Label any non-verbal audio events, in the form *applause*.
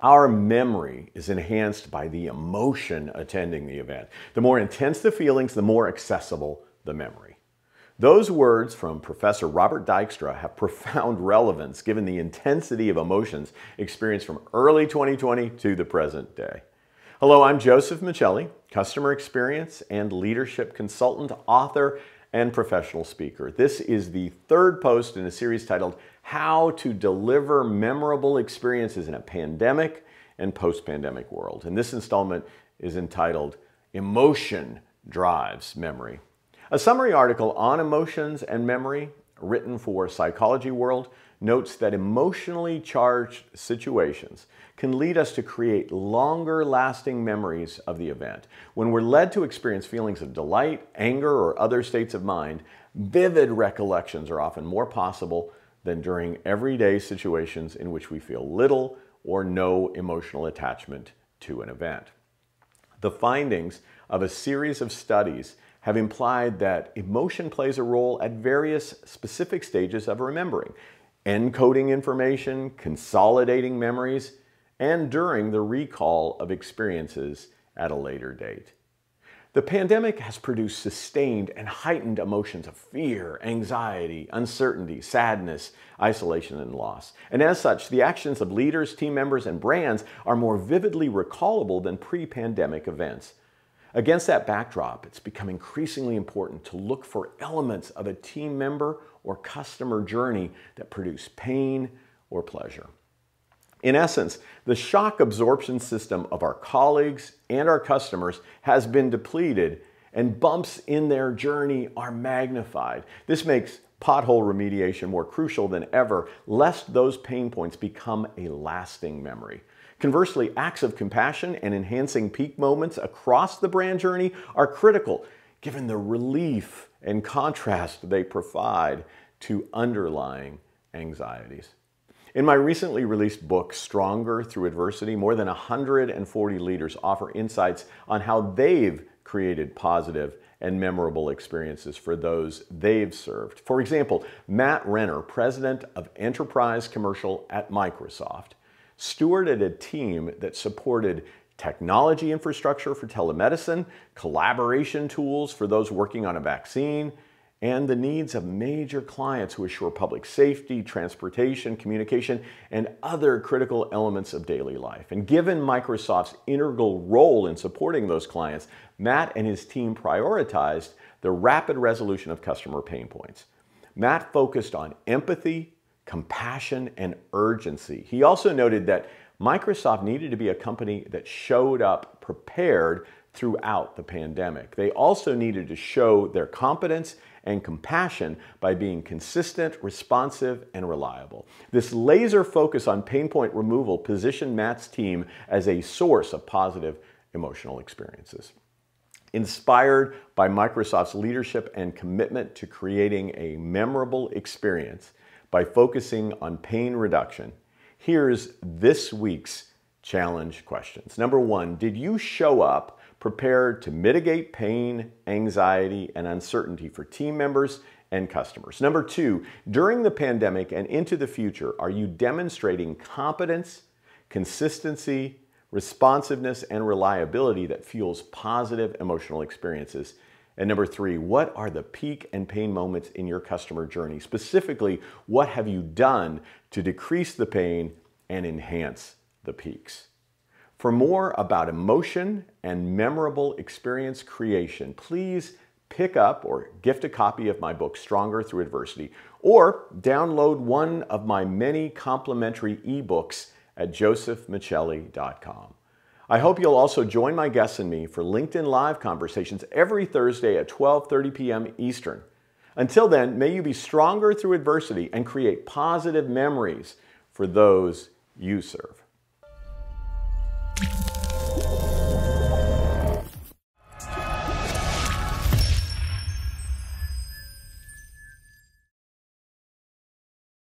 Our memory is enhanced by the emotion attending the event. The more intense the feelings, the more accessible the memory. Those words from Professor Robert Dykstra have profound *laughs* relevance given the intensity of emotions experienced from early 2020 to the present day. Hello, I'm Joseph Michelli, customer experience and leadership consultant, author, and professional speaker. This is the third post in a series titled How to Deliver Memorable Experiences in a Pandemic and Post Pandemic World. And this installment is entitled Emotion Drives Memory. A summary article on emotions and memory, written for Psychology World, notes that emotionally charged situations can lead us to create longer lasting memories of the event. When we're led to experience feelings of delight, anger, or other states of mind, vivid recollections are often more possible than during everyday situations in which we feel little or no emotional attachment to an event. The findings of a series of studies have implied that emotion plays a role at various specific stages of remembering, encoding information, consolidating memories, and during the recall of experiences at a later date. The pandemic has produced sustained and heightened emotions of fear, anxiety, uncertainty, sadness, isolation, and loss. And as such, the actions of leaders, team members, and brands are more vividly recallable than pre pandemic events. Against that backdrop, it's become increasingly important to look for elements of a team member or customer journey that produce pain or pleasure. In essence, the shock absorption system of our colleagues and our customers has been depleted and bumps in their journey are magnified. This makes pothole remediation more crucial than ever, lest those pain points become a lasting memory. Conversely, acts of compassion and enhancing peak moments across the brand journey are critical, given the relief and contrast they provide to underlying anxieties. In my recently released book, Stronger Through Adversity, more than 140 leaders offer insights on how they've created positive and memorable experiences for those they've served. For example, Matt Renner, president of Enterprise Commercial at Microsoft, stewarded a team that supported technology infrastructure for telemedicine, collaboration tools for those working on a vaccine, and the needs of major clients who assure public safety, transportation, communication, and other critical elements of daily life. And given Microsoft's integral role in supporting those clients, Matt and his team prioritized the rapid resolution of customer pain points. Matt focused on empathy, compassion, and urgency. He also noted that Microsoft needed to be a company that showed up prepared throughout the pandemic. They also needed to show their competence and compassion by being consistent, responsive, and reliable. This laser focus on pain point removal positioned Matt's team as a source of positive emotional experiences. Inspired by Microsoft's leadership and commitment to creating a memorable experience by focusing on pain reduction, here's this week's challenge questions. Number one, did you show up prepared to mitigate pain, anxiety, and uncertainty for team members and customers? Number two, during the pandemic and into the future, are you demonstrating competence, consistency, responsiveness, and reliability that fuels positive emotional experiences? And number three, what are the peak and pain moments in your customer journey? Specifically, what have you done to decrease the pain and enhance the peaks? For more about emotion and memorable experience creation, please pick up or gift a copy of my book, Stronger Through Adversity, or download one of my many complimentary ebooks at josephmichelli.com. I hope you'll also join my guests and me for LinkedIn Live conversations every Thursday at 12:30 p.m. Eastern. Until then, may you be stronger through adversity and create positive memories for those you serve.